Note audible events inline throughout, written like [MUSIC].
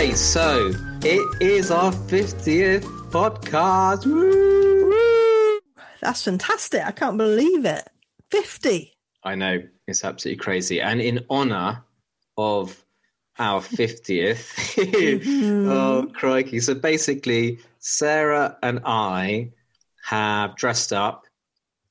Okay, so it is our 50th podcast. Woo! That's fantastic. I can't believe it. 50. I know, it's absolutely crazy. And in honor of our 50th, mm-hmm. [LAUGHS] oh, crikey. So basically, Sarah and I have dressed up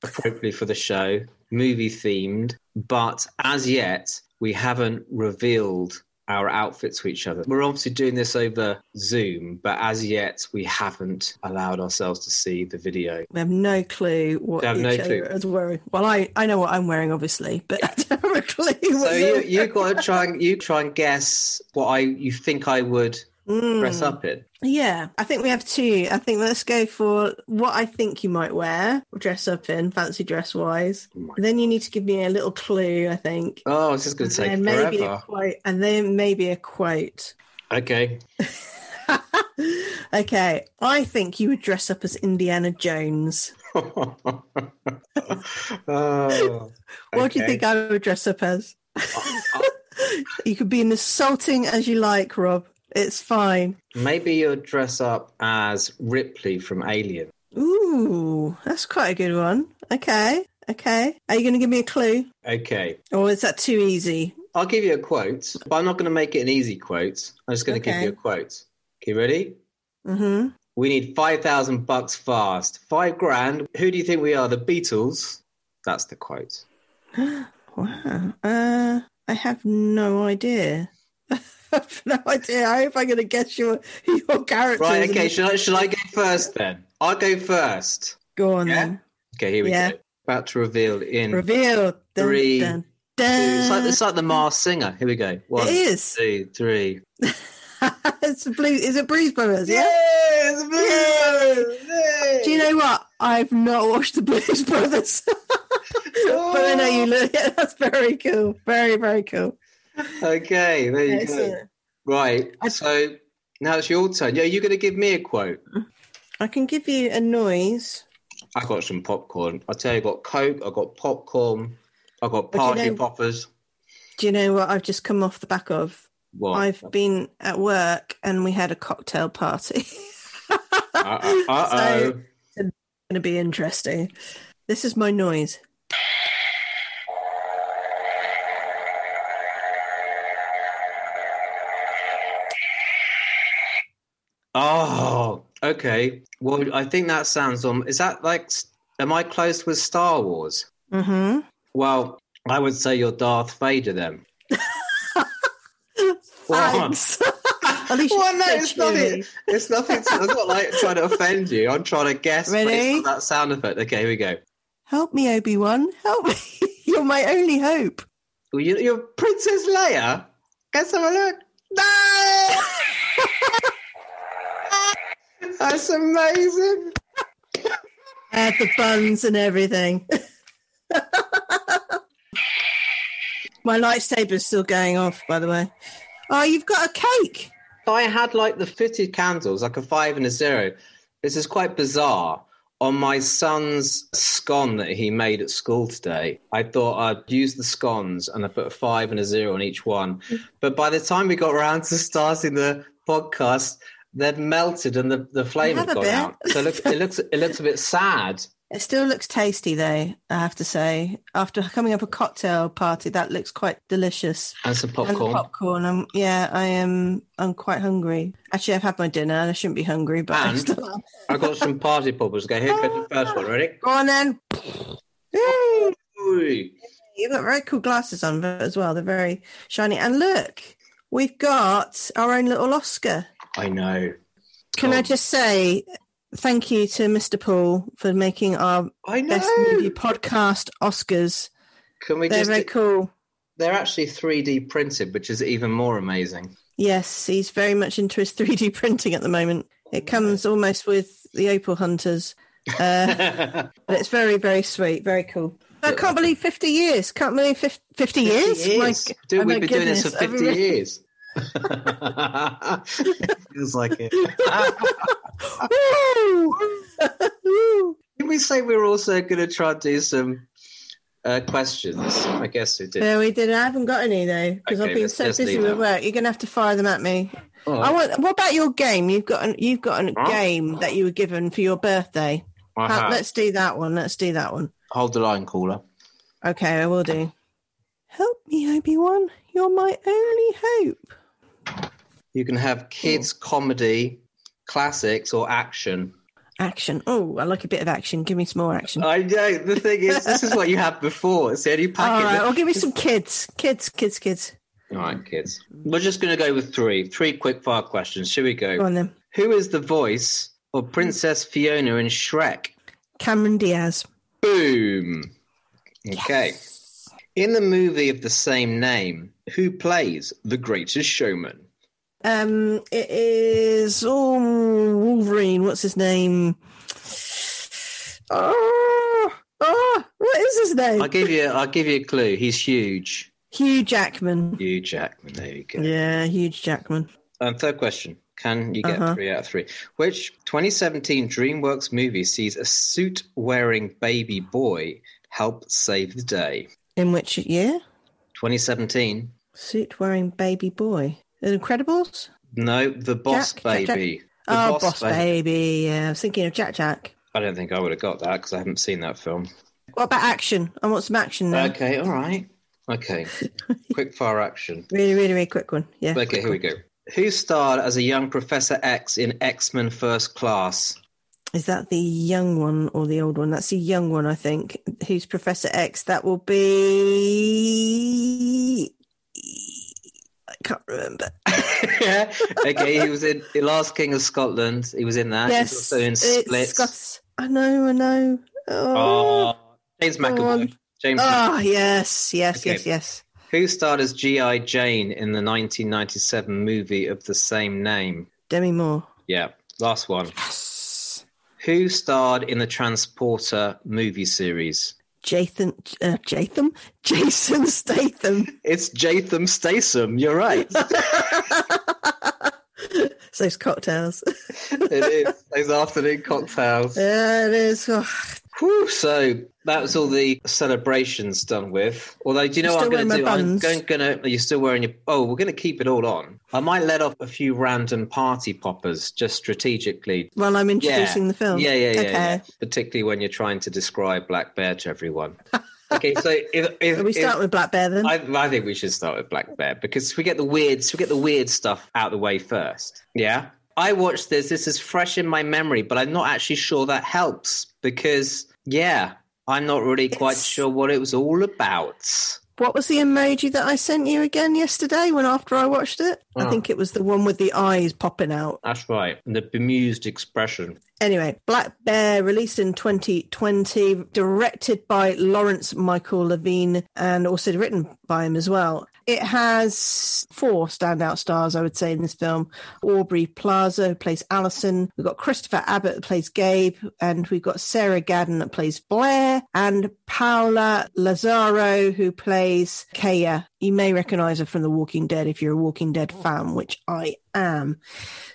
appropriately for the show, movie themed, but as yet, we haven't revealed our outfits to each other. We're obviously doing this over Zoom, but as yet we haven't allowed ourselves to see the video. We have no clue what each no other clue. is wearing. Well, I, I know what I'm wearing, obviously, but [LAUGHS] I don't have a clue. What So you you got to try and you try and guess what I you think I would Mm. dress up in. Yeah, I think we have two. I think let's go for what I think you might wear, dress up in, fancy dress wise. Oh Then you need to give me a little clue, I think. Oh, it's just going to take and then maybe a forever. quote, and then maybe a quote. Okay. [LAUGHS] okay, I think you would dress up as Indiana Jones. [LAUGHS] oh, [LAUGHS] What do you think I would dress up as? you could be as insulting as you like, Rob. It's fine. Maybe you'll dress up as Ripley from Alien. Ooh, that's quite a good one. Okay, okay. Are you going to give me a clue? Okay. Or is that too easy? I'll give you a quote, but I'm not going to make it an easy quote. I'm just going to give you a quote. Okay, ready? Mm-hmm. We need 5,000 bucks fast. Five grand. Who do you think we are? The Beatles? That's the quote. [GASPS] Wow. Uh, I have no idea. [LAUGHS] Have [LAUGHS] no idea. How am I going to guess your your character? Right, okay. Shall I, shall I go first then? I'll go first. Go on Yeah? then. Okay, here we Yeah. go. About to reveal in Reveal. Dun, Three, Dun, two. It's like, it's like the Masked Singer. Here we go. One, It is. two, three. [LAUGHS] it's a blue. Is it Blues Brothers? Yeah. Yes, Yay! Do you know what? I've not watched the Blues Brothers, [LAUGHS] but I know you oh. look. Yeah, that's very cool. Very very cool. Okay, there you go. Right. So now it's your turn. Yeah, you're going to give me a quote. I can give you a noise. I got some popcorn. I tell you, I got Coke. I got popcorn. I got But you party know- poppers. Do you know what I've just come off the back of? What? I've been at work and we had a cocktail party. [LAUGHS] Uh oh. It's going to be interesting. This is my noise. Okay. Well, I think that sounds um. Is that like? Am I close with Star Wars? Mm-hmm. Well, I would say you're Darth Vader then. [LAUGHS] Thanks. [LAUGHS] At least Well, no, it's nothing. It's nothing. To, I'm not like trying to offend you. I'm trying to guess Ready? that sound effect. Okay, here we go. Help me, Obi Wan. Help me. [LAUGHS] You're my only hope. Well, you, you're Princess Leia. Let's have a look. No! That's amazing. I had the buns and everything. my lightsaber's still going off, by the way. Oh, you've got a cake. I had like the fitted candles, like a five and a zero. This is quite bizarre. On my son's scone that he made at school today, I thought I'd use the scones and I put a five and a zero on each one. But by the time we got around to starting the podcast, they'd melted and the, the flame had gone bit. out. So it looks, it looks it looks a bit sad. It still looks tasty, though, I have to say. After coming up a cocktail party, that looks quite delicious. And some popcorn. the popcorn. I'm, yeah, I am. I'm quite hungry. Actually, I've had my dinner. And I shouldn't be hungry, but I still. I got some party poppers. Okay, here goes the first one. Ready? Go on then. Yay! You've got very cool glasses on as well. They're very shiny. And look, we've got our own little Oscar. I know. Can I Oh. just say thank you to Mr. Paul for making our I best movie podcast Oscars. Can we They're just? very cool. They're actually 3D printed, which is even more amazing. Yes, he's very much into his 3D printing at the moment. It comes almost with the Opal Hunters, uh, [LAUGHS] but it's very, very sweet, very cool. I can't believe 50 years. Can't believe 50, 50 years. My years. g- Dude, oh we've been doing this for 50 years. Feels like it. Did we say we are also going to try and do some uh, questions. I guess we did. No, we did. I haven't got any though because Okay, I've been so busy with work. You're gonna have to fire them at me. I want. What about your game? You've got an, you've got a Huh? game that you were given for your birthday. Have. Let's do that one. Let's do that one. Hold the line, caller. Okay, I will do. Help me, Obi Wan. You're my only hope. You can have kids comedy, classics, or action. Action. Oh, I like a bit of action. Give me some more action. I know. The thing is, this is what you had before. It's the only [LAUGHS] All packet. right, well, give me some [LAUGHS] kids. Kids, kids, kids. All right, kids. We're just going to go with three. Three quick fire questions. Should we Go go? on then. Who is the voice of Princess Fiona in Shrek? Cameron Diaz. Boom. Okay. In the movie of the same name, who plays the greatest showman? Um, it is oh Wolverine. What's his name? Oh, oh, what is his name? I'll give you. I'll give you a clue. He's huge. Hugh Jackman. Hugh Jackman. There you go. Yeah, Huge Jackman. Um, third question. Can you get Uh-huh. three out of three? Which 2017 DreamWorks movie sees a suit wearing baby boy help save the day? In which year? 2017. Suit wearing baby boy. The Incredibles. No, The Boss Jack, Jack, Jack. Baby. The oh, Boss, baby. Yeah, I was thinking of Jack Jack. I don't think I would have got that because I haven't seen that film. What about action? I want some action now. Okay, all right. Okay. [LAUGHS] Quick fire action. Really, really, really quick one. Yeah. Okay, here we go. Who starred as a young Professor X in X Men First Class? Is that the young one or the old one? That's the young one, I think. Who's Professor X? That will be. I can't remember. yeah. [LAUGHS] [LAUGHS] Okay, he was in The Last King of Scotland. He was in that. yes, He's also in it's Splits. Scots. I know, I know. Oh, Oh, James McAvoy. on. James. Ah, yes, yes, Okay. yes, yes. Who starred as G.I. Jane in the 1997 movie of the same name? Demi Moore. Yeah. Last one. Yes. Who starred in the Transporter movie series? Jathan, uh, Jatham? [LAUGHS] Jason Statham. It's Jatham Statham. You're right. It's [LAUGHS] those cocktails. it is. Those afternoon cocktails. yeah, it is. Oh, Whew, so that was all the celebrations done with. Although, do you know I'm what I'm going to do? my I'm going, gonna. Are you still wearing your? Oh, we're going to keep it all on. I might let off a few random party poppers just strategically. while I'm Yeah, introducing the film. Yeah, yeah, yeah, Okay. yeah. Particularly when you're trying to describe Black Bear to everyone. [LAUGHS] okay, so if, if, we if- with Black Bear then? I, I think we should start with Black Bear because we get the weird, we get the weird stuff out the way first. Yeah, I watched this. This is fresh in my memory, but I'm not actually sure that helps because yeah, I'm not really quite sure what it was all about. What was the emoji that I sent you again yesterday when after I watched it? I Oh. think it was the one with the eyes popping out. That's right, And the bemused expression. Anyway, Black Bear released in 2020, directed by Lawrence Michael Levine and also written by him as well. It has four standout stars, I would say, in this film. Aubrey Plaza, who plays Allison. We've got Christopher Abbott, that plays Gabe. And we've got Sarah Gadon, that plays Blair. And Paola Lazaro, who plays Kaya. You may recognize her from The Walking Dead if you're a Walking Dead fan, which I am.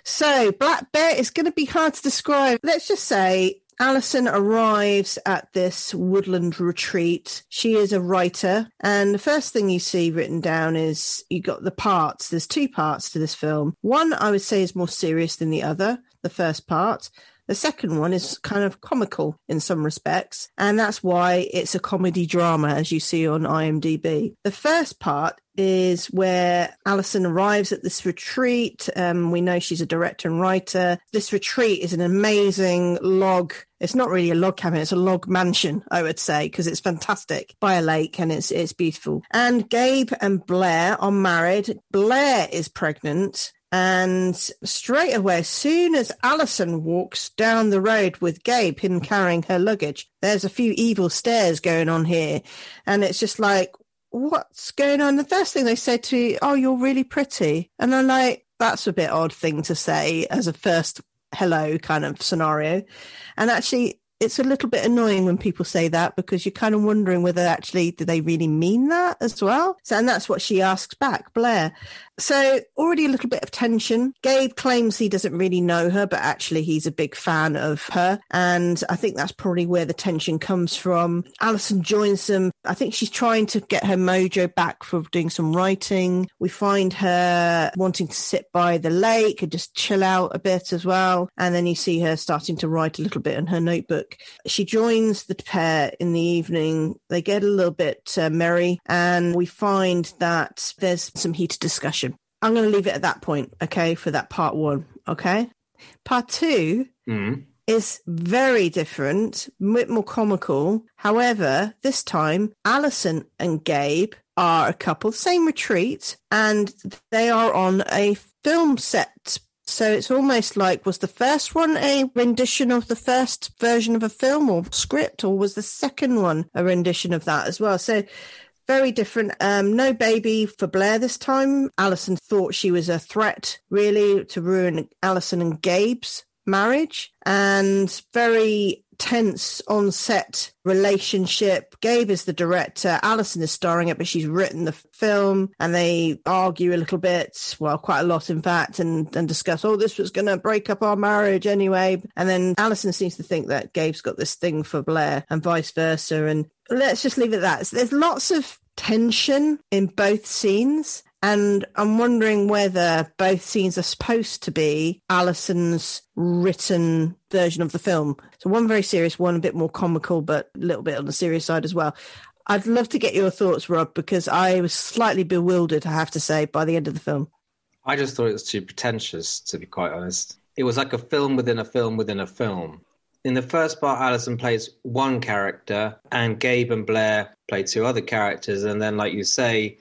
So, Black Bear is going to be hard to describe. Let's just say Alison arrives at this woodland retreat. She is a writer, and the first thing you see written down is you got the parts. There's two parts to this film. One, I would say, is more serious than the other, the first part. The second one is kind of comical in some respects, and that's why it's a comedy drama, as you see on IMDb. The first part is where Alison arrives at this retreat. Um, we know she's a director and writer. This retreat is an amazing log. It's not really a log cabin; it's a log mansion, I would say, because it's fantastic by a lake and it's it's beautiful. And Gabe and Blair are married. Blair is pregnant. And straight away, as soon as Alison walks down the road with Gabe, him carrying her luggage, there's a few evil stares going on here. And it's just like, what's going on? The first thing they said to you, oh, you're really pretty. And I'm like, that's a bit odd thing to say as a first hello kind of scenario. And actually, it's a little bit annoying when people say that because you're kind of wondering whether actually do they really mean that as well. So, and that's what she asks back, Blair. So already a little bit of tension. Gabe claims he doesn't really know her, but actually he's a big fan of her. And I think that's probably where the tension comes from. Alison joins them. I think she's trying to get her mojo back for doing some writing. We find her wanting to sit by the lake and just chill out a bit as well. And then you see her starting to write a little bit in her notebook. She joins the pair in the evening. They get a little bit uh, merry and we find that there's some heated discussion. I'm going to leave it at that point, okay, for that part one, okay? Part two Mm. is very different, a bit more comical. However, this time, Alison and Gabe are a couple, same retreat, and they are on a film set. So it's almost like was the first one a rendition of the first version of a film or script, or was the second one a rendition of that as well? So very different. Um, no baby for Blair this time. Alison thought she was a threat, really, to ruin Alison and Gabe's marriage, and very tense on set relationship. Gabe is the director. Alison is starring it, but she's written the film, and they argue a little bit, well, quite a lot, in fact, and, and discuss, oh, this was going to break up our marriage anyway. And then Alison seems to think that Gabe's got this thing for Blair, and vice versa. And let's just leave it at that. There's lots of tension in both scenes. And I'm wondering whether both scenes are supposed to be Alison's written version of the film. So one very serious, one a bit more comical, but a little bit on the serious side as well. I'd love to get your thoughts, Rob, because I was slightly bewildered, I have to say, by the end of the film. I just thought it was too pretentious, to be quite honest. It was like a film within a film within a film. In the first part, Alison plays one character, and Gabe and Blair play two other characters. And then, like you say,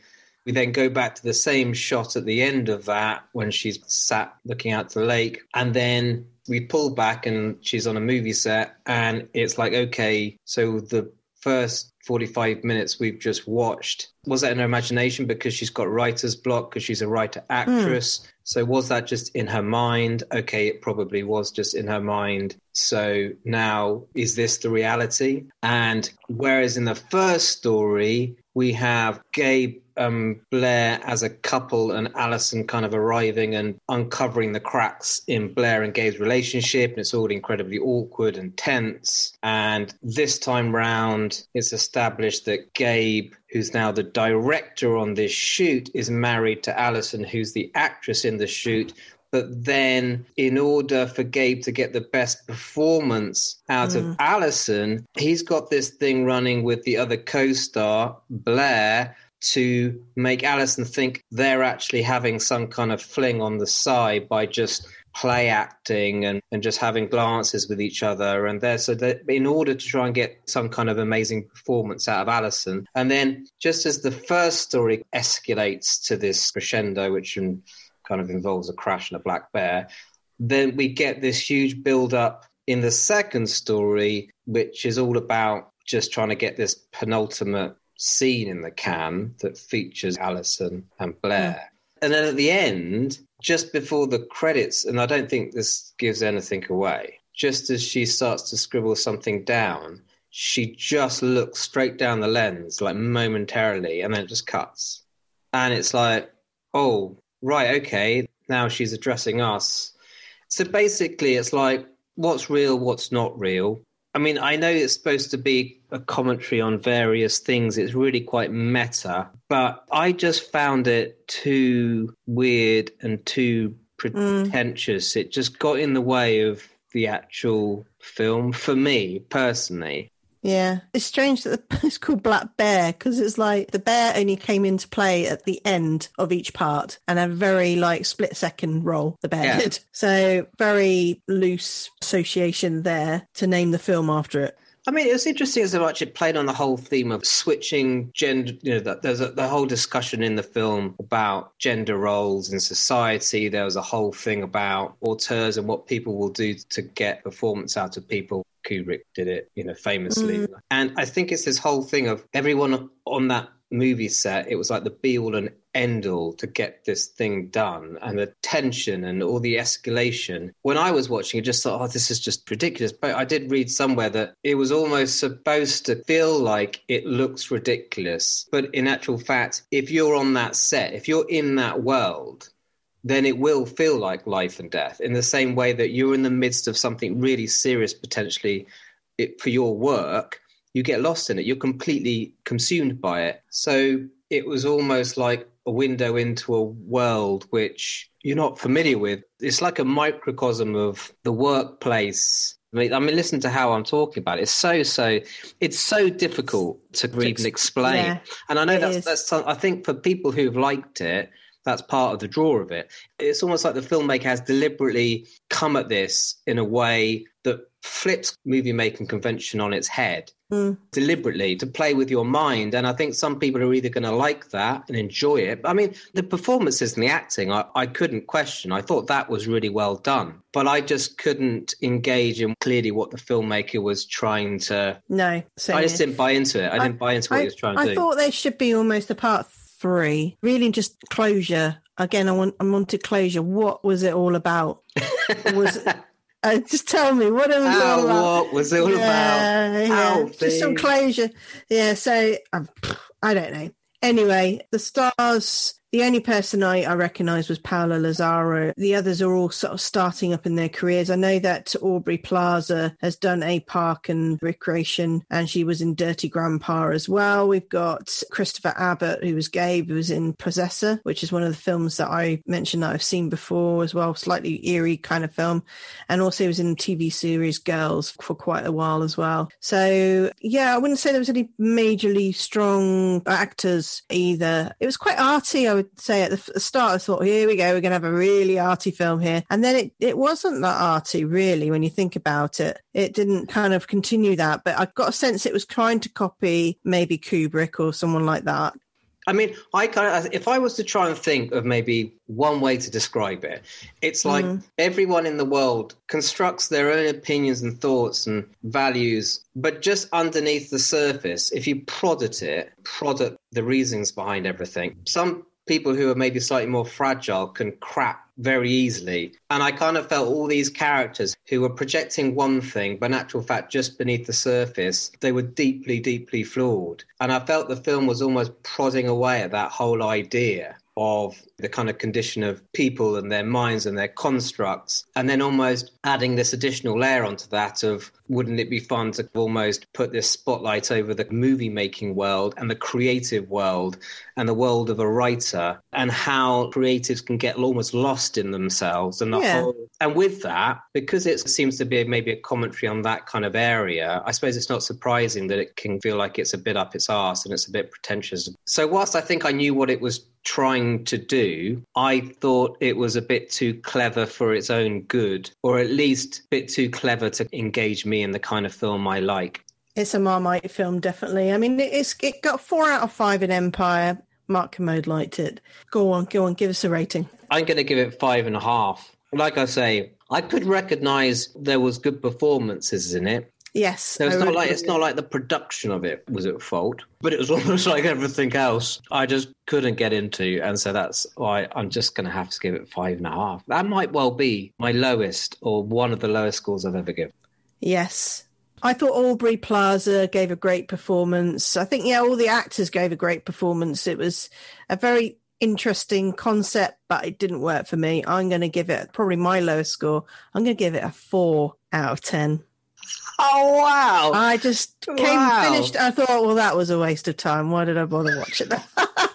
we then go back to the same shot at the end of that when she's sat looking out to the lake. And then we pull back and she's on a movie set. And it's like, okay, so the first 45 minutes we've just watched was that in her imagination because she's got writer's block because she's a writer actress mm. So was that just in her mind? Okay it probably was just in her mind. So now is this the reality? And whereas in the first story we have gabe um, Blair as a couple and Alison kind of arriving and uncovering the cracks in Blair and Gabe's relationship. And it's all incredibly awkward and tense. And this time round, it's established that Gabe, who's now the director on this shoot, is married to Alison, who's the actress in the shoot. But then, in order for Gabe to get the best performance out mm. of Alison, he's got this thing running with the other co star, Blair, to make Alison think they're actually having some kind of fling on the side by just play acting and, and just having glances with each other. And there so that in order to try and get some kind of amazing performance out of Alison. And then just as the first story escalates to this crescendo which kind of involves a crash and a black bear then we get this huge build up in the second story which is all about just trying to get this penultimate scene in the can that features Alison and Blair. Mm. And then at the end, just before the credits, and I don't think this gives anything away, just as she starts to scribble something down, she just looks straight down the lens, like momentarily, and then it just cuts. And it's like, oh, right, okay, now she's addressing us. So basically, it's like, what's real, what's not real. I mean, I know it's supposed to be a commentary on various things. It's really quite meta, but I just found it too weird and too pretentious. Mm. It just got in the way of the actual film for me personally. Yeah, it's strange that it's [LAUGHS] called Black Bear because it's like the bear only came into play at the end of each part and a very like split second role the bear yeah. did. So very loose association there to name the film after it. I mean, it's interesting as much it played on the whole theme of switching gender. You know, that there's a, the whole discussion in the film about gender roles in society. There was a whole thing about auteurs and what people will do to get performance out of people. Kubrick did it, you know, famously. Mm. And I think it's this whole thing of everyone on that movie set, it was like the be all and end all to get this thing done and the tension and all the escalation. When I was watching it, just thought, oh, this is just ridiculous. But I did read somewhere that it was almost supposed to feel like it looks ridiculous. But in actual fact, if you're on that set, if you're in that world, then it will feel like life and death in the same way that you're in the midst of something really serious potentially it, for your work you get lost in it you're completely consumed by it so it was almost like a window into a world which you're not familiar with it's like a microcosm of the workplace I mean, I mean, listen to how I'm talking about it. It's so, so, it's so difficult to read and explain. Yeah, and I know that's, is. that's, I think for people who've liked it, that's part of the draw of it. It's almost like the filmmaker has deliberately come at this in a way that flips movie making convention on its head mm. deliberately to play with your mind. And I think some people are either going to like that and enjoy it. I mean, the performances and the acting, I, I couldn't question. I thought that was really well done. But I just couldn't engage in clearly what the filmmaker was trying to. No, I just didn't buy into it. I, I didn't buy into what I, he was trying to I do. I thought they should be almost a part three. Really, just closure. Again, I want I wanted closure. What was it all about? was [LAUGHS] uh, just tell me what it was all about. What was it all yeah, about? Yeah, just some closure. Yeah. So um, I don't know. Anyway, the stars the only person I, I was Paola Lazaro. The others are all sort of starting up in their careers. I know that Aubrey Plaza has done a park and recreation, and she was in Dirty Grandpa as well. We've got Christopher Abbott, who was Gabe, who was in Possessor, which is one of the films that I mentioned that I've seen before as well, slightly eerie kind of film. And also he was in the TV series Girls for quite a while as well. So, yeah, I wouldn't say there was any majorly strong actors either. It was quite arty, I would would say at the start, I thought, here we go, we're going to have a really arty film here. And then it, it wasn't that arty, really, when you think about it. It didn't kind of continue that, but I got a sense it was trying to copy maybe Kubrick or someone like that. I mean, I kind of, if I was to try and think of maybe one way to describe it, it's like mm. everyone in the world constructs their own opinions and thoughts and values, but just underneath the surface, if you prod at it, prod at the reasons behind everything, some people who are maybe slightly more fragile can crack very easily. And I kind of felt all these characters who were projecting one thing, but in actual fact, just beneath the surface, they were deeply, deeply flawed. And I felt the film was almost prodding away at that whole idea of the kind of condition of people and their minds and their constructs, and then almost adding this additional layer onto that of wouldn't it be fun to almost put this spotlight over the movie making world and the creative world and the world of a writer and how creatives can get almost lost in themselves and the yeah. whole and with that because it seems to be maybe a commentary on that kind of area i suppose it's not surprising that it can feel like it's a bit up its arse and it's a bit pretentious so whilst i think i knew what it was trying to do i thought it was a bit too clever for its own good or at least a bit too clever to engage me me in the kind of film I like. It's a Marmite film, definitely. I mean, it's it got four out of five in Empire. Mark Kermode liked it. Go on, go on, give us a rating. I'm going to give it five and a half. Like I say, I could recognise there was good performances in it. Yes, so it's not like it's not like the production of it was at fault, but it was [LAUGHS] almost like everything else. I just couldn't get into, and so that's why I'm just going to have to give it five and a half. That might well be my lowest or one of the lowest scores I've ever given. Yes. I thought Aubrey Plaza gave a great performance. I think, yeah, all the actors gave a great performance. It was a very interesting concept, but it didn't work for me. I'm going to give it probably my lowest score. I'm going to give it a four out of 10. Oh, wow. I just came wow. finished. I thought, well, that was a waste of time. Why did I bother watching that? [LAUGHS]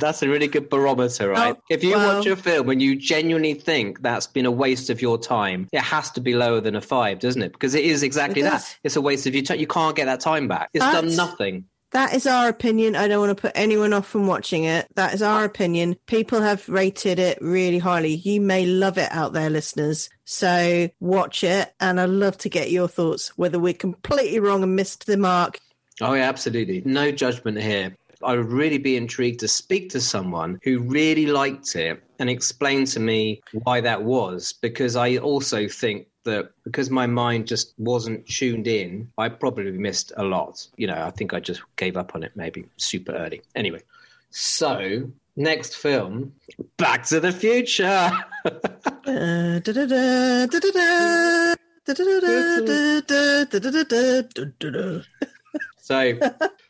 That's a really good barometer, oh, right? Oh, if you well, watch a film and you genuinely think that's been a waste of your time, it has to be lower than a five, doesn't it? Because it is exactly it that. It's a waste of your time. You can't get that time back. It's done nothing. That is our opinion. I don't want to put anyone off from watching it. That is our opinion. People have rated it really highly. You may love it out there, listeners. So watch it. And I'd love to get your thoughts, whether we're completely wrong and missed the mark. Oh, yeah, absolutely. No judgment here. I would really be intrigued to speak to someone who really liked it and explain to me why that was, because I also think that because my mind just wasn't tuned in, I probably missed a lot. You know, I think I just gave up on it maybe super early. Anyway, so next film, Back to the Future. [LAUGHS] [LAUGHS] So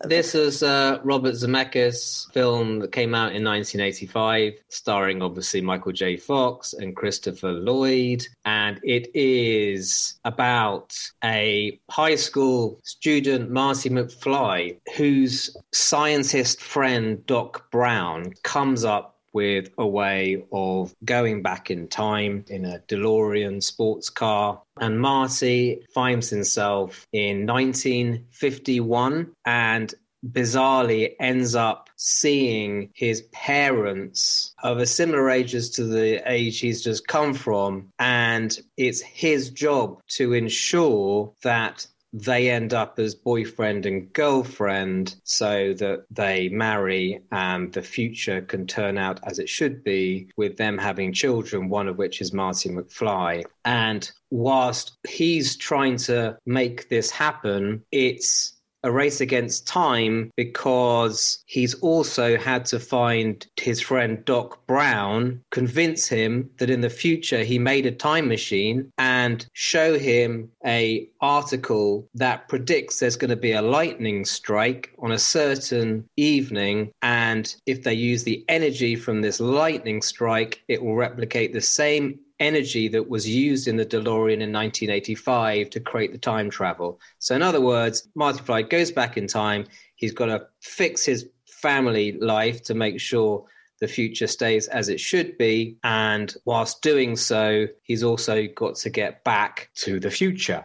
this is uh, Robert Zemeckis' film that came out in 1985, starring obviously Michael J. Fox and Christopher Lloyd, and it is about a high school student, Marty McFly, whose scientist friend Doc Brown comes up with a way of going back in time in a DeLorean sports car. And Marty finds himself in 1951 and bizarrely ends up seeing his parents of a similar age as to the age he's just come from. And it's his job to ensure that they end up as boyfriend and girlfriend so that they marry and the future can turn out as it should be with them having children, one of which is Marty McFly. And whilst he's trying to make this happen, it's a race against time because he's also had to find his friend Doc Brown, convince him that in the future he made a time machine and show him a article that predicts there's going to be a lightning strike on a certain evening. And if they use the energy from this lightning strike it will replicate the same energy that was used in the DeLorean in 1985 to create the time travel. So, in other words, Marty Fly goes back in time. He's got to fix his family life to make sure the future stays as it should be. And whilst doing so, he's also got to get back to the future.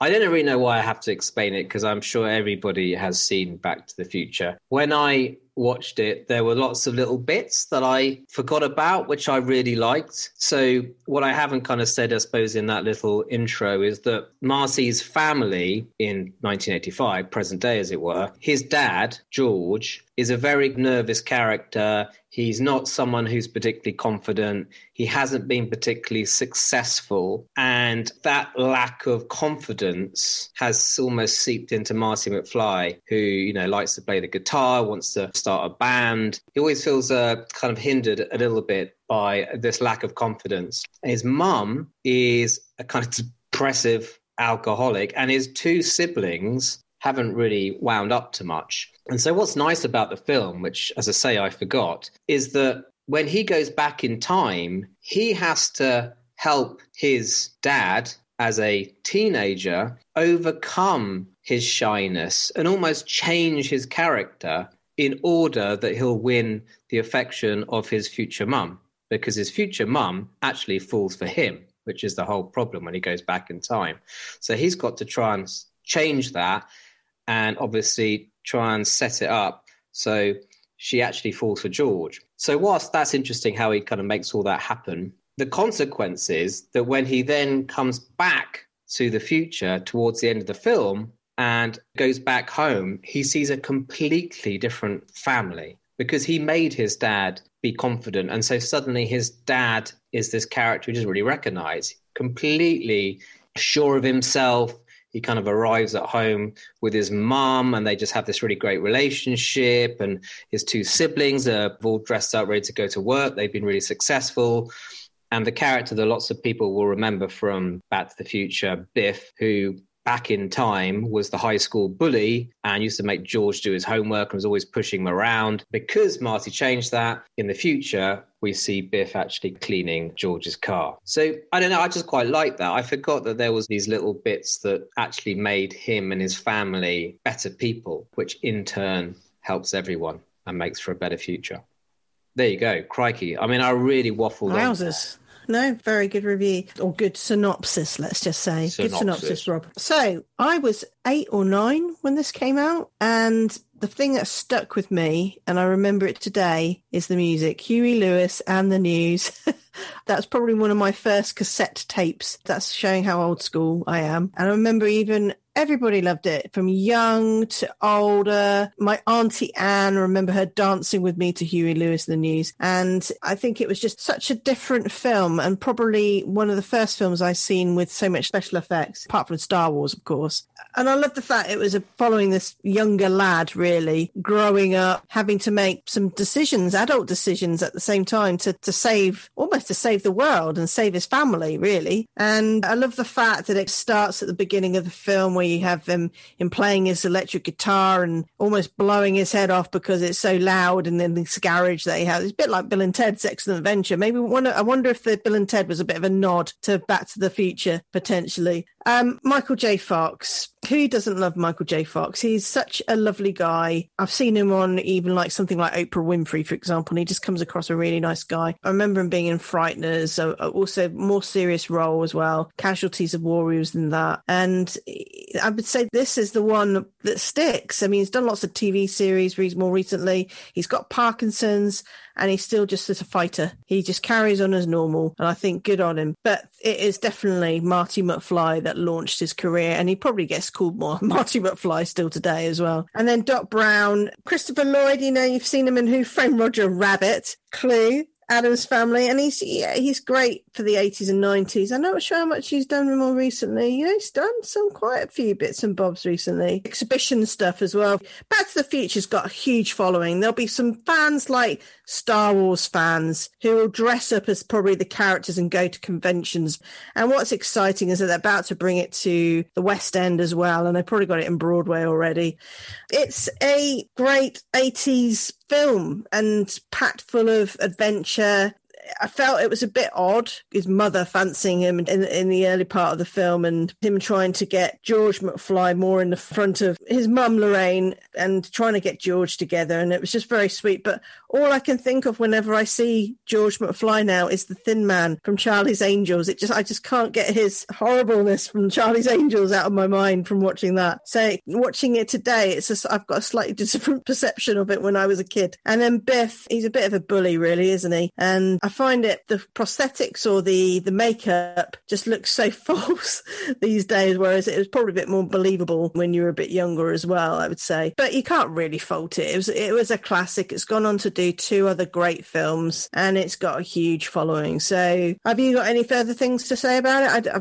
I don't really know why I have to explain it because I'm sure everybody has seen Back to the Future. When I watched it, there were lots of little bits that I forgot about, which I really liked. So, what I haven't kind of said, I suppose, in that little intro is that Marty's family in 1985, present day as it were, his dad, George, is a very nervous character. He's not someone who's particularly confident. He hasn't been particularly successful. And that lack of confidence has almost seeped into Marty McFly, who, you know, likes to play the guitar, wants to start a band. He always feels uh, kind of hindered a little bit by this lack of confidence. His mum is a kind of depressive alcoholic, and his two siblings haven't really wound up to much. And so, what's nice about the film, which, as I say, I forgot, is that when he goes back in time, he has to help his dad as a teenager overcome his shyness and almost change his character in order that he'll win the affection of his future mum because his future mum actually falls for him which is the whole problem when he goes back in time so he's got to try and change that and obviously try and set it up so she actually falls for George. So, whilst that's interesting how he kind of makes all that happen, the consequence is that when he then comes back to the future towards the end of the film and goes back home, he sees a completely different family because he made his dad be confident. And so suddenly his dad is this character he doesn't really recognize, completely sure of himself, he kind of arrives at home with his mom and they just have this really great relationship and his two siblings are all dressed up ready to go to work they've been really successful and the character that lots of people will remember from back to the future biff who back in time was the high school bully and used to make George do his homework and was always pushing him around. Because Marty changed that, in the future, we see Biff actually cleaning George's car. So I don't know, I just quite like that. I forgot that there was these little bits that actually made him and his family better people, which in turn helps everyone and makes for a better future. There you go. Crikey. I mean, I really waffled Wowzers. No, very good review or good synopsis, let's just say. Synopsis. Good synopsis, Rob. So I was eight or nine when this came out. And the thing that stuck with me, and I remember it today, is the music. Huey Lewis and the News. [LAUGHS] That's probably one of my first cassette tapes. That's showing how old school I am. And I remember even everybody loved it from young to older. My auntie Anne, I remember her dancing with me to Huey Lewis and the News. And I think it was just such a different film and probably one of the first films I've seen with so much special effects, apart from Star Wars, of course. And I love the fact it was a following this younger lad, really growing up, having to make some decisions, adult decisions at the same time to, to save, almost to save the world and save his family, really. And I love the fact that it starts at the beginning of the film where you have him in playing his electric guitar and almost blowing his head off because it's so loud and then this garage that he has. It's a bit like Bill and Ted's Excellent Adventure. Maybe I wonder if the Bill and Ted was a bit of a nod to Back to the Future potentially. Um, Michael J. Fox. Who doesn't love Michael J. Fox? He's such a lovely guy. I've seen him on even like something like Oprah Winfrey, for example, and he just comes across a really nice guy. I remember him being in Frighteners, uh, also more serious role as well. Casualties of War, he was in that. And I would say this is the one that sticks. I mean, he's done lots of TV series more recently. He's got Parkinson's and he's still just as a fighter. He just carries on as normal, and I think good on him. But it is definitely Marty McFly that launched his career, and he probably gets called more [LAUGHS] Marty McFly still today as well. And then Doc Brown, Christopher Lloyd, you know, you've seen him in Who Framed Roger Rabbit, Clue, Addams Family, and he's yeah, he's great for the eighties and nineties. I'm not sure how much he's done more recently. You know, he's done some quite a few bits and bobs recently, exhibition stuff as well. Back to the Future's got a huge following. There'll be some fans like Star Wars fans who will dress up as probably the characters and go to conventions. And what's exciting is that they're about to bring it to the West End as well, and they've probably got it in Broadway already. It's a great eighties film and packed full of adventure I felt it was a bit odd. His mother fancying him in, in the early part of the film, and him trying to get George McFly more in the front of his mum Lorraine, and trying to get George together. And it was just very sweet. But all I can think of whenever I see George McFly now is the Thin Man from Charlie's Angels. It just I just can't get his horribleness from Charlie's Angels out of my mind from watching that. So watching it today, it's just I've got a slightly [LAUGHS] different perception of it when I was a kid. And then Biff, he's a bit of a bully, really, isn't he? And I find it the prosthetics or the the makeup just looks so [LAUGHS] false these days, whereas it was probably a bit more believable when you were a bit younger as well. I would say, but you can't really fault it. It was it was a classic. It's gone on to do two other great films, and it's got a huge following. So, have you got any further things to say about it? I,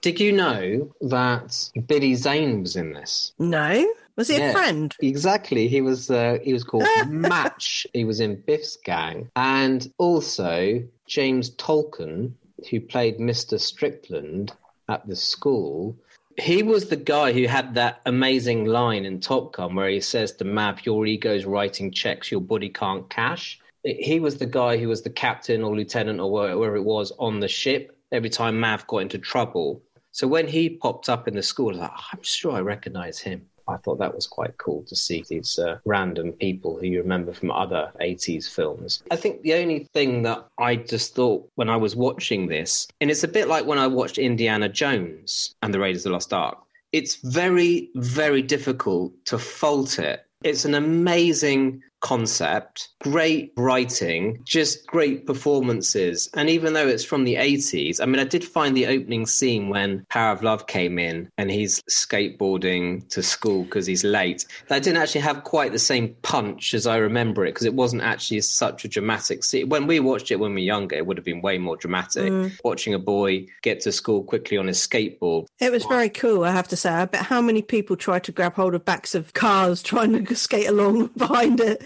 Did you know that Billy Zane was in this? No. Was he yeah, a friend? Exactly. He was. Uh, he was called [LAUGHS] Match. He was in Biff's gang, and also James Tolkan, who played Mister Strickland at the school. He was the guy who had that amazing line in Top Gun where he says to Mav, "Your ego's writing checks your body can't cash." He was the guy who was the captain or lieutenant or wherever it was on the ship every time Mav got into trouble. So when he popped up in the school, I was like, I'm sure I recognize him. I thought that was quite cool to see these uh, random people who you remember from other 80s films. I think the only thing that I just thought when I was watching this, and it's a bit like when I watched Indiana Jones and the Raiders of the Lost Ark, it's very, very difficult to fault it. It's an amazing concept, great writing, just great performances. And even though it's from the 80s, I mean, I did find the opening scene when Power of Love came in and he's skateboarding to school because he's late. That didn't actually have quite the same punch as I remember it because it wasn't actually such a dramatic scene. When we watched it when we were younger, it would have been way more dramatic. Mm. Watching a boy get to school quickly on his skateboard. It was very cool, I have to say. I bet how many people tried to grab hold of backs of cars trying to [LAUGHS] skate along [LAUGHS] behind it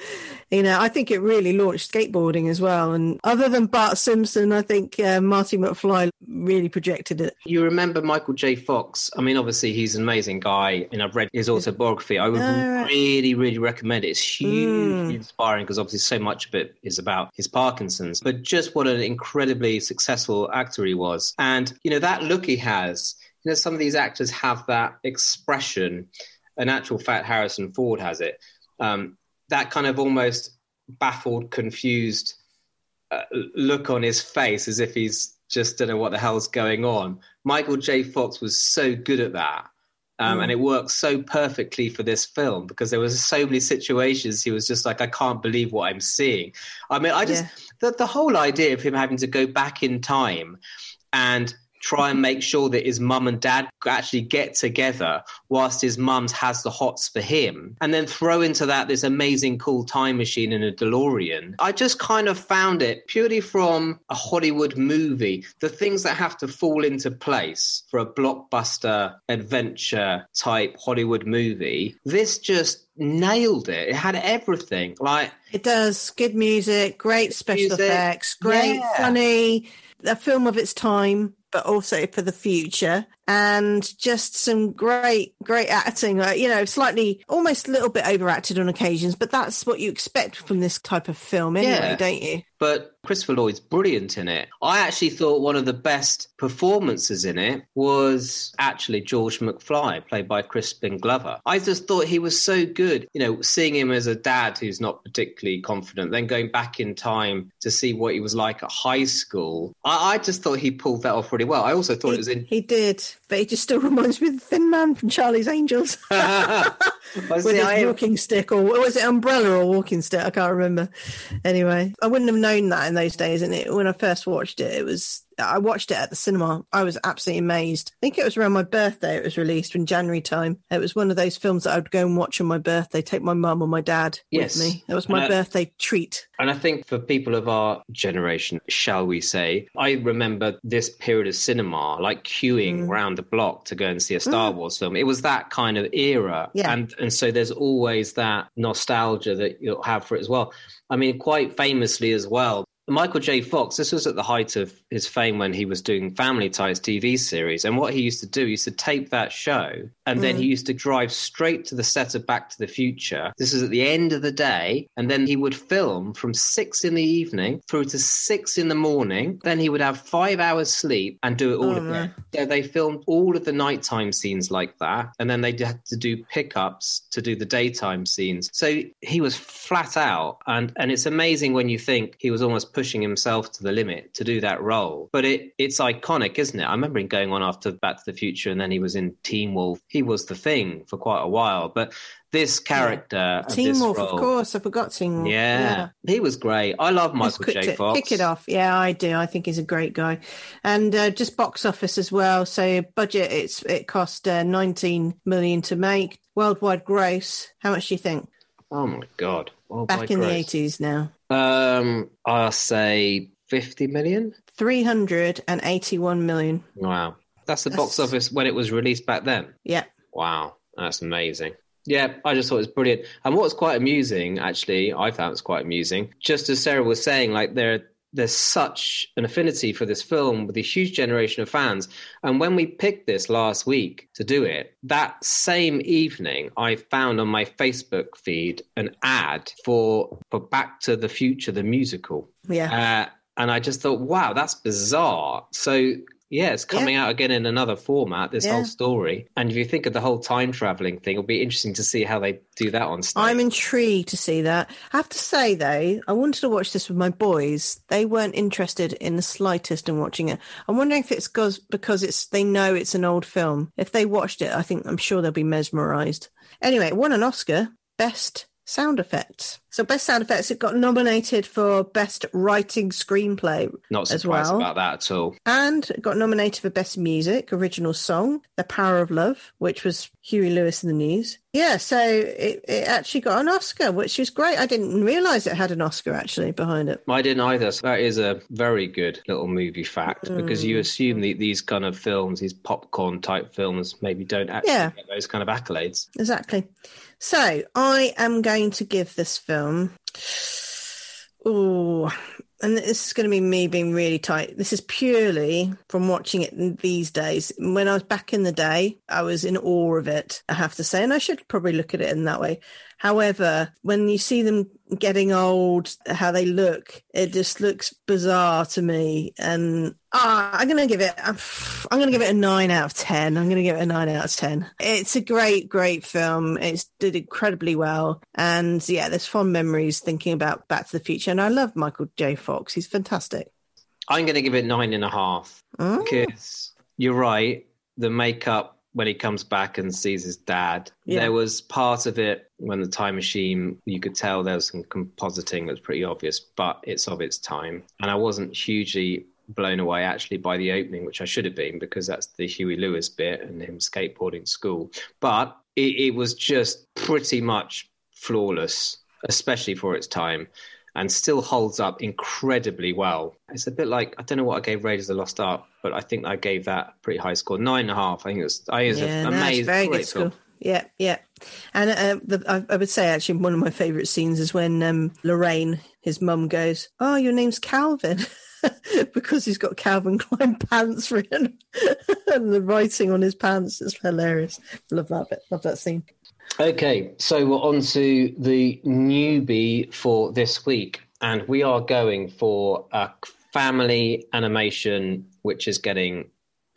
you know, I think it really launched skateboarding as well. And other than Bart Simpson, I think uh, Marty McFly really projected it. You remember Michael J. Fox? I mean, obviously he's an amazing guy, and I've read his autobiography. I would really, really recommend it. It's hugely mm. inspiring because obviously so much of it is about his Parkinson's, but just what an incredibly successful actor he was, and you know that look he has. You know, some of these actors have that expression. In actual fact, Harrison Ford has it. Um, that kind of almost baffled, confused uh, look on his face as if he's just don't know what the hell's going on. Michael J. Fox was so good at that. Um, And it worked so perfectly for this film because there was so many situations he was just like, I can't believe what I'm seeing. I mean, I just Yeah. the, the whole idea of him having to go back in time and try and make sure that his mum and dad actually get together whilst his mum's has the hots for him and then throw into that this amazing cool time machine in a DeLorean. I just kind of found it purely from a Hollywood movie, the things that have to fall into place for a blockbuster adventure type Hollywood movie. This just nailed it. It had everything. Like It does good music, great special Music, effects, great yeah. funny, a film of its time, but also for the future, and just some great, great acting. Like, you know, slightly, almost a little bit overacted on occasions, but that's what you expect from this type of film, anyway, Yeah. don't you? But Christopher Lloyd's brilliant in it. I actually thought one of the best performances in it was actually George McFly, played by Crispin Glover. I just thought he was so good. You know, seeing him as a dad who's not particularly confident, then going back in time to see what he was like at high school. I, I just thought he pulled that off really well. I also thought He, it was in. he did, but he just still [LAUGHS] reminds me of the Thin Man from Charlie's Angels. [LAUGHS] With see, his I- walking stick, or was it umbrella or walking stick? I can't remember. Anyway, I wouldn't have known that in those days. And it, when I first watched it, it was I watched it at the cinema. I was absolutely amazed. I think it was around my birthday. It was released in January time. It was one of those films that I would go and watch on my birthday. Take my mum or my dad Yes. with me. That was my I- birthday treat. And I think for people of our generation, shall we say, I remember this period of cinema, like queuing Mm. round the block to go and see a Star Wars film. It was that kind of era. Yeah. And and so there's always that nostalgia that you'll have for it as well. I mean, quite famously as well, Michael J. Fox, this was at the height of his fame when he was doing Family Ties TV series. And what he used to do, he used to tape that show and then he mm. used to drive straight to the set of Back to the Future. This is at the end of the day. And then he would film from six in the evening through to six in the morning. Then he would have five hours sleep and do it all Oh, again. So they filmed all of the nighttime scenes like that. And then they had to do pickups to do the daytime scenes. So he was flat out. And, and it's amazing when you think he was almost pushing himself to the limit to do that role. But it, it's iconic, isn't it? I remember him going on after Back to the Future and then he was in Teen Wolf. He was the thing for quite a while. But this character, and Teen this Wolf, role, of course. I forgot Teen Wolf. Yeah, he was great. I love Michael J. to Fox. Kick it off. Yeah, I do. I think he's a great guy. And uh, just box office as well. So budget, it's it cost uh, 19 million to make. Worldwide gross, how much do you think? Oh my god! Oh, Back in gross. the 80s now. Um, I'll say fifty million. 381 million. Wow, that's the box That's- office when it was released back then. Yeah. Wow, that's amazing. Yeah, I just thought it was brilliant. And what's quite amusing, actually, I found it's quite amusing. Just as Sarah was saying, like there, there's such an affinity for this film with a huge generation of fans. And when we picked this last week to do it, that same evening, I found on my Facebook feed an ad for for Back to the Future, the musical. Yeah. Uh, and I just thought, wow, that's bizarre. So, yeah, it's coming out again in another format, this Yeah. whole story. And if you think of the whole time traveling thing, it'll be interesting to see how they do that on stage. I'm intrigued to see that. I have to say though, I wanted to watch this with my boys. They weren't interested in the slightest in watching it. I'm wondering if it's because because it's they know it's an old film. If they watched it, I think I'm sure they'll be mesmerized. Anyway, it won an Oscar, best sound effects. So best sound effects, it got nominated for best writing screenplay Not as surprised well. about that at all. and got nominated for best music, original song, The Power of Love, which was Huey Lewis and the News. Yeah, so it, it actually got an Oscar, which is great. I didn't realize it had an Oscar actually behind it. I didn't either. So that is a very good little movie fact because Mm. you assume that these kind of films, these popcorn type films, maybe don't actually Yeah. get those kind of accolades. Exactly. So I am going to give this film. Oh, and this is going to be me being really tight. This is purely from watching it these days. When I was back in the day, I was in awe of it, I have to say, and I should probably look at it in that way. However, when you see them getting old, how they look, it just looks bizarre to me. And ah, I'm going to give it, I'm going to give it a nine out of 10. I'm going to give it a nine out of 10. It's a great, great film. It's did incredibly well. And yeah, there's fond memories thinking about Back to the Future. And I love Michael J. Fox. He's fantastic. I'm going to give it nine and a half Mm. because you're right. The makeup when he comes back and sees his dad. Yeah. There was part of it when the time machine, you could tell there was some compositing that was pretty obvious, but it's of its time. And I wasn't hugely blown away actually by the opening, which I should have been because that's the Huey Lewis bit and him skateboarding school. But it, it was just pretty much flawless, especially for its time. And still holds up incredibly well. It's a bit like I don't know what I gave Raiders of the Lost Ark, but I think I gave that a pretty high score, nine and a half. I think it was. I think it was yeah, an no, amazing, very good score. Yeah, yeah. And uh, the, I, I would say actually one of my favourite scenes is when um, Lorraine, his mum, goes, "Oh, your name's Calvin." [LAUGHS] because he's got Calvin Klein [LAUGHS] pants written [LAUGHS] and the writing on his pants is hilarious. Love that bit. Love that scene. Okay, so we're on to the newbie for this week, and we are going for a family animation which is getting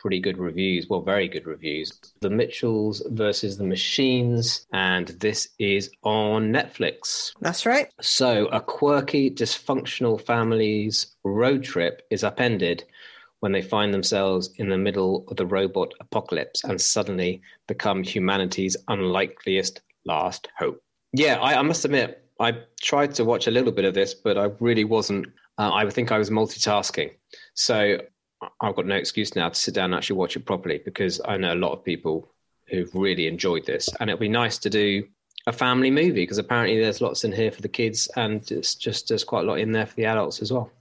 pretty good reviews. Well, very good reviews. The Mitchells versus the Machines, and this is on Netflix. That's right. So, a quirky, dysfunctional family's road trip is upended when they find themselves in the middle of the robot apocalypse and suddenly become humanity's unlikeliest last hope. Yeah, I, I must admit, I tried to watch a little bit of this, but I really wasn't. Uh, I think I was multitasking. So, I've got no excuse now to sit down and actually watch it properly because I know a lot of people who've really enjoyed this. And it'll be nice to do a family movie because apparently there's lots in here for the kids and it's just there's quite a lot in there for the adults as well.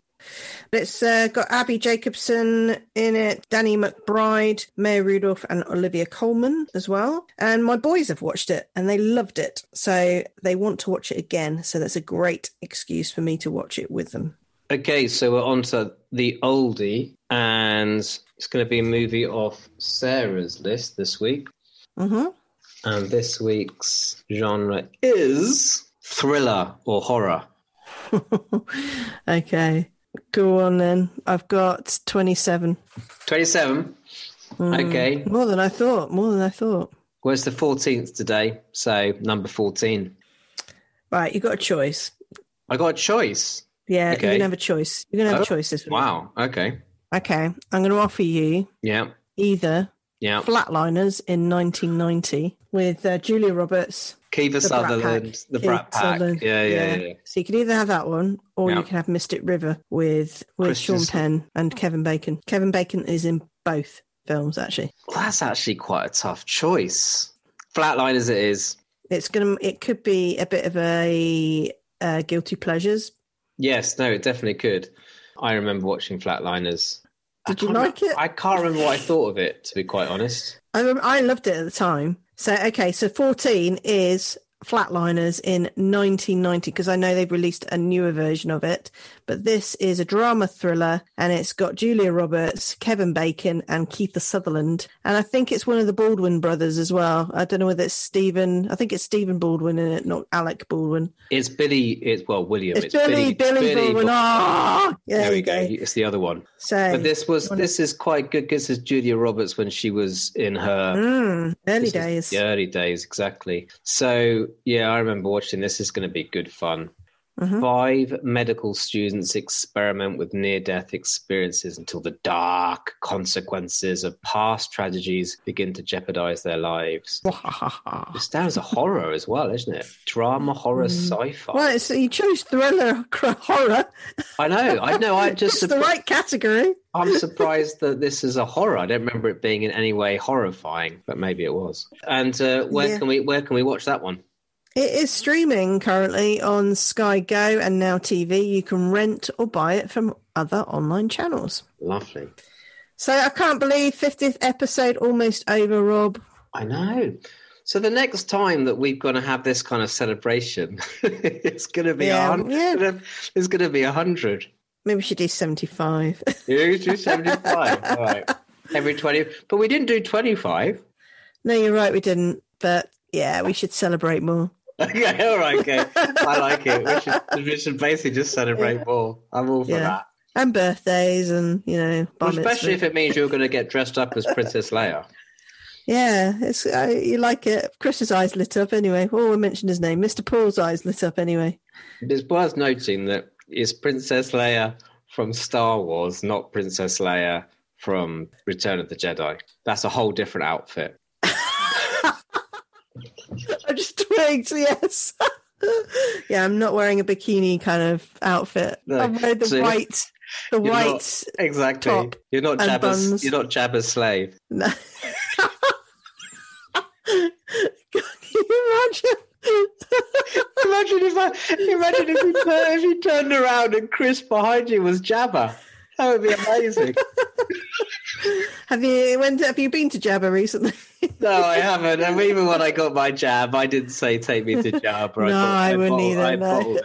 It's uh, got Abbi Jacobson in it, Danny McBride, Maya Rudolph, and Olivia Colman as well. And my boys have watched it and they loved it. So they want to watch it again. So that's a great excuse for me to watch it with them. Okay, so we're on to the oldie, and it's going to be a movie off Sarah's list this week. hmm And this week's genre is thriller or horror. [LAUGHS] okay. Go on then. I've got 27. 27. Okay. More than I thought. More than I thought. Well, it's the 14th today, so number 14. Right. You got a choice. I got a choice. Yeah. Okay. You're going to have a choice. You're going to have Oh, a choice this week. Wow. Okay. Okay. I'm going to offer you Yeah. either Yeah. Flatliners in 1990 with uh, Julia Roberts. Kiefer The Brat Sutherland, Pack. the Brat Pack. Sutherland, Yeah, yeah, yeah. So you can either have that one or Yeah. you can have Mystic River with with Christian Sean Penn and Kevin Bacon. Kevin Bacon is in both films actually. Well, that's actually quite a tough choice. Flatliners it is. It's gonna it could be a bit of a uh, guilty pleasures. Yes, no, it definitely could. I remember watching Flatliners. Did you like it? I can't remember what I thought of it, to be quite honest. I I loved it at the time. So okay, so 14 is Flatliners in 1990 because I know they've released a newer version of it, but this is a drama thriller and it's got Julia Roberts, Kevin Bacon, and Keith Sutherland, and I think it's one of the Baldwin brothers as well. I don't know whether it's Stephen. I think it's Stephen Baldwin in it, not Alec Baldwin. It's Billy. It's well, William. It's, Billy, Billy, Baldwin. Bal- Ah, yeah, there we go. It's the other one. So, But this was this is quite good. This is Julia Roberts when she was in her mm, early days. the early days, exactly. So, yeah, I remember watching this. is going to be good fun. Mhm. Five medical students experiment with near death experiences until the dark consequences of past tragedies begin to jeopardize their lives. [LAUGHS] This sounds a horror as well, isn't it? Drama, horror, sci fi. well, so you chose thriller horror. I know, I know. I [LAUGHS] just It's the right category. I'm [LAUGHS] surprised that this is a horror. I don't remember it being in any way horrifying, but maybe it was. And uh, where Yeah. can we where can we watch that one? It is streaming currently on Sky Go and Now TV. You can rent or buy it from other online channels. Lovely. So I can't believe 50th episode almost over, Rob. I know. So the next time that we're going to have this kind of celebration, [LAUGHS] it's going to be Yeah, yeah. It's going to be a hundred. Maybe we should do 75. [LAUGHS] You do seventy-five. All right. Every twenty, but we didn't do twenty-five. no, you're right, we didn't. But yeah, we should celebrate more. Okay, [LAUGHS] all right, okay. I like it. We should, [LAUGHS] we should basically just celebrate more. I'm all for Yeah. that. And birthdays and, you know, Well, especially if it means you're going to get dressed up as Princess Leia. Yeah, it's, uh, you like it. Chris's eyes lit up anyway. Oh, I mentioned his name. Mr. Paul's eyes lit up anyway. It's worth noting that it's Princess Leia from Star Wars, not Princess Leia from Return of the Jedi. That's a whole different outfit. [LAUGHS] caked, yes. [LAUGHS] yeah, I'm not wearing a bikini kind of outfit. No, I'm wearing the so- white, the white. not- exactly. top you're not Jabba's. You're not Jabba's slave. No. [LAUGHS] Can you imagine? Imagine if I. Imagine if you, if you turned around and Chris behind you was Jabba. That would be amazing. have you when have you been to Jabba recently? [LAUGHS] no, I haven't. And even when I got my jab, I didn't say take me to Jabba. No, I wouldn't bottled- either, I no.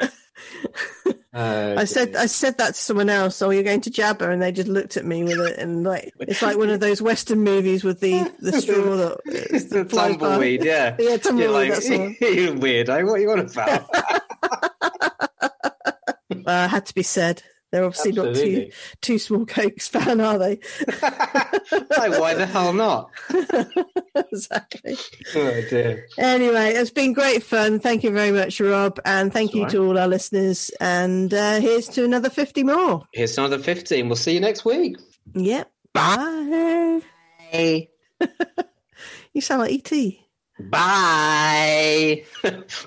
Oh, [LAUGHS] I said. I said that to someone else. Oh, you're going to Jabba, and they just looked at me with it, and like it's like one of those Western movies with the the straw that it's the [LAUGHS] by. tumbleweed, yeah. Yeah, You're like, the you're weirdo. What are you on about? Uh, had to be said. They're obviously not too too small cokes [LAUGHS] fan, are they? [LAUGHS] like, why the hell not? [LAUGHS] exactly. Oh dear. Anyway, it's been great fun. Thank you very much, Rob, and thank That's you all to all our listeners. And uh, here's to another fifty more. Here's another 15. We'll see you next week. Yep. Bye. Bye. You sound like ET. Bye.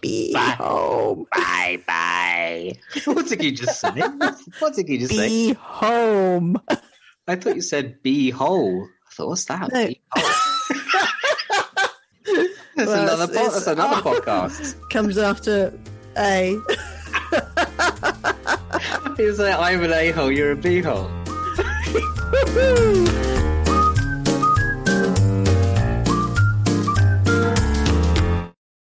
Be [LAUGHS] Bye. home. bye. Bye. What did you just say? What did you just say? Be home. I thought you said be hole. I thought, what's that? No. Bee hole. [LAUGHS] That's Well, another. it's- po- it's- that's another oh. [LAUGHS] podcast. Comes after A. You like, I'm an a hole. You're a bee hole. Woohoo!